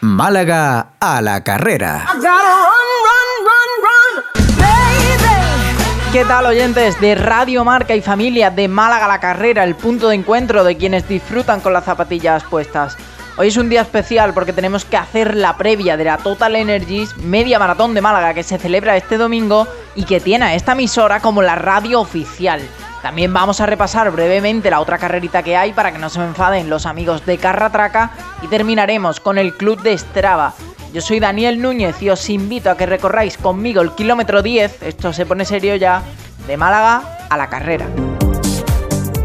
Málaga a la carrera. ¿Qué tal oyentes de Radio Marca y familia de Málaga a la carrera, el punto de encuentro de quienes disfrutan con las zapatillas puestas? Hoy es un día especial porque tenemos que hacer la previa de la Total Energies Media Maratón de Málaga que se celebra este domingo y que tiene a esta emisora como la radio oficial. También vamos a repasar brevemente la otra carrerita que hay para que no se me enfaden los amigos de Carratraca y terminaremos con el club de Strava. Yo soy Daniel Núñez y os invito a que recorráis conmigo el kilómetro 10, esto se pone serio ya, de Málaga a la carrera.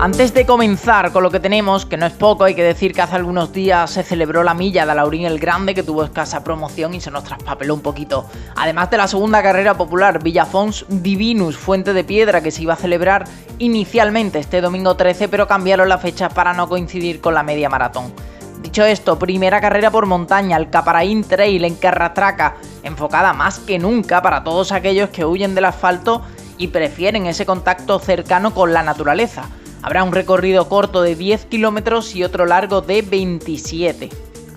Antes de comenzar con lo que tenemos, que no es poco, hay que decir que hace algunos días se celebró la milla de Laurín el Grande, que tuvo escasa promoción y se nos traspapeló un poquito. Además de la segunda carrera popular, Villafons Divinus, Fuente de Piedra, que se iba a celebrar inicialmente este domingo 13, pero cambiaron la fecha para no coincidir con la media maratón. Dicho esto, primera carrera por montaña, el Caparaín Trail en Carratraca, enfocada más que nunca para todos aquellos que huyen del asfalto y prefieren ese contacto cercano con la naturaleza. Habrá un recorrido corto de 10 kilómetros y otro largo de 27.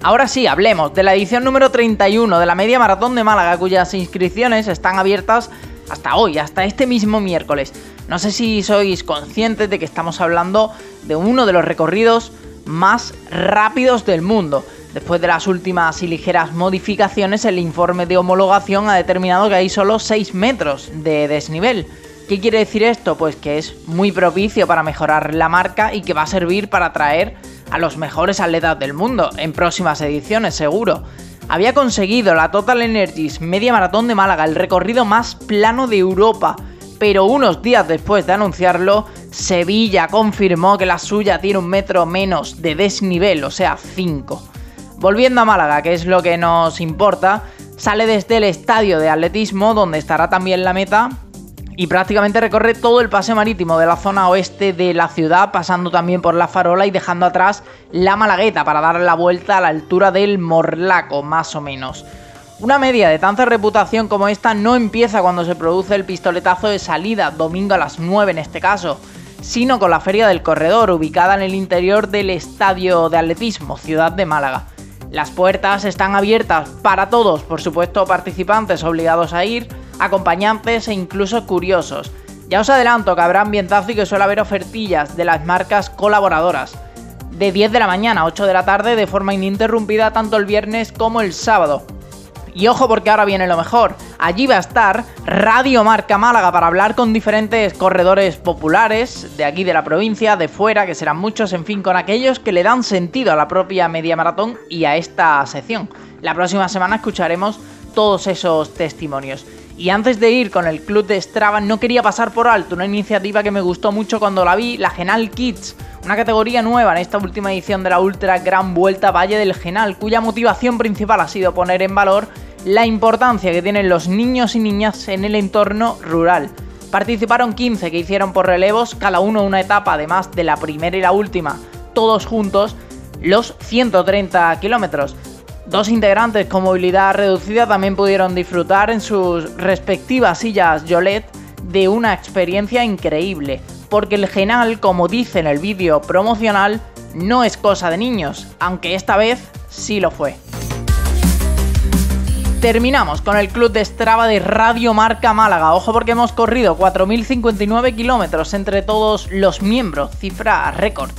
Ahora sí, hablemos de la edición número 31 de la Media Maratón de Málaga, cuyas inscripciones están abiertas hasta hoy, hasta este mismo miércoles. No sé si sois conscientes de que estamos hablando de uno de los recorridos más rápidos del mundo. Después de las últimas y ligeras modificaciones, el informe de homologación ha determinado que hay solo 6 metros de desnivel. ¿Qué quiere decir esto? Pues que es muy propicio para mejorar la marca y que va a servir para atraer a los mejores atletas del mundo en próximas ediciones, seguro. Había conseguido la Total Energies Media Maratón de Málaga, el recorrido más plano de Europa, pero unos días después de anunciarlo, Sevilla confirmó que la suya tiene un metro menos de desnivel, o sea, 5. Volviendo a Málaga, que es lo que nos importa, sale desde el estadio de atletismo, donde estará también la meta, y prácticamente recorre todo el paseo marítimo de la zona oeste de la ciudad, pasando también por la farola y dejando atrás la Malagueta para dar la vuelta a la altura del Morlaco, más o menos. Una media de tanta reputación como esta no empieza cuando se produce el pistoletazo de salida, domingo a las 9 en este caso, sino con la Feria del Corredor, ubicada en el interior del Estadio de Atletismo, Ciudad de Málaga. Las puertas están abiertas para todos, por supuesto participantes obligados a ir, acompañantes e incluso curiosos. Ya os adelanto que habrá ambientazo y que suele haber ofertillas de las marcas colaboradoras. De 10 de la mañana a 8 de la tarde de forma ininterrumpida tanto el viernes como el sábado. Y ojo porque ahora viene lo mejor. Allí va a estar Radio Marca Málaga para hablar con diferentes corredores populares de aquí de la provincia, de fuera, que serán muchos, en fin, con aquellos que le dan sentido a la propia media maratón y a esta sección. La próxima semana escucharemos todos esos testimonios. Y antes de ir con el club de Strava, no quería pasar por alto una iniciativa que me gustó mucho cuando la vi, la Genal Kids, una categoría nueva en esta última edición de la Ultra Gran Vuelta Valle del Genal, cuya motivación principal ha sido poner en valor la importancia que tienen los niños y niñas en el entorno rural. Participaron 15 que hicieron por relevos, cada uno una etapa, además de la primera y la última, todos juntos, los 130 kilómetros. Dos integrantes con movilidad reducida también pudieron disfrutar en sus respectivas sillas Jolet de una experiencia increíble, porque el genal, como dice en el vídeo promocional, no es cosa de niños, aunque esta vez sí lo fue. Terminamos con el club de Strava de Radio Marca Málaga. Ojo porque hemos corrido 4.059 kilómetros entre todos los miembros, cifra récord.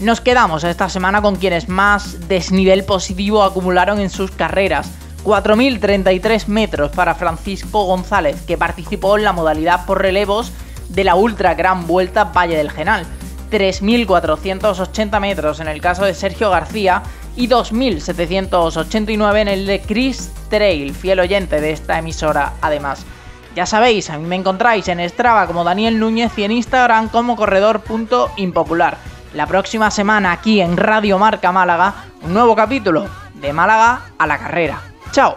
Nos quedamos esta semana con quienes más desnivel positivo acumularon en sus carreras. 4.033 metros para Francisco González, que participó en la modalidad por relevos de la Ultra Gran Vuelta Valle del Genal. 3.480 metros en el caso de Sergio García y 2.789 en el de Chris Trail, fiel oyente de esta emisora además. Ya sabéis, a mí me encontráis en Strava como Daniel Núñez y en Instagram como corredor.impopular la próxima semana aquí en Radio Marca Málaga un nuevo capítulo de Málaga a la carrera. ¡Chao!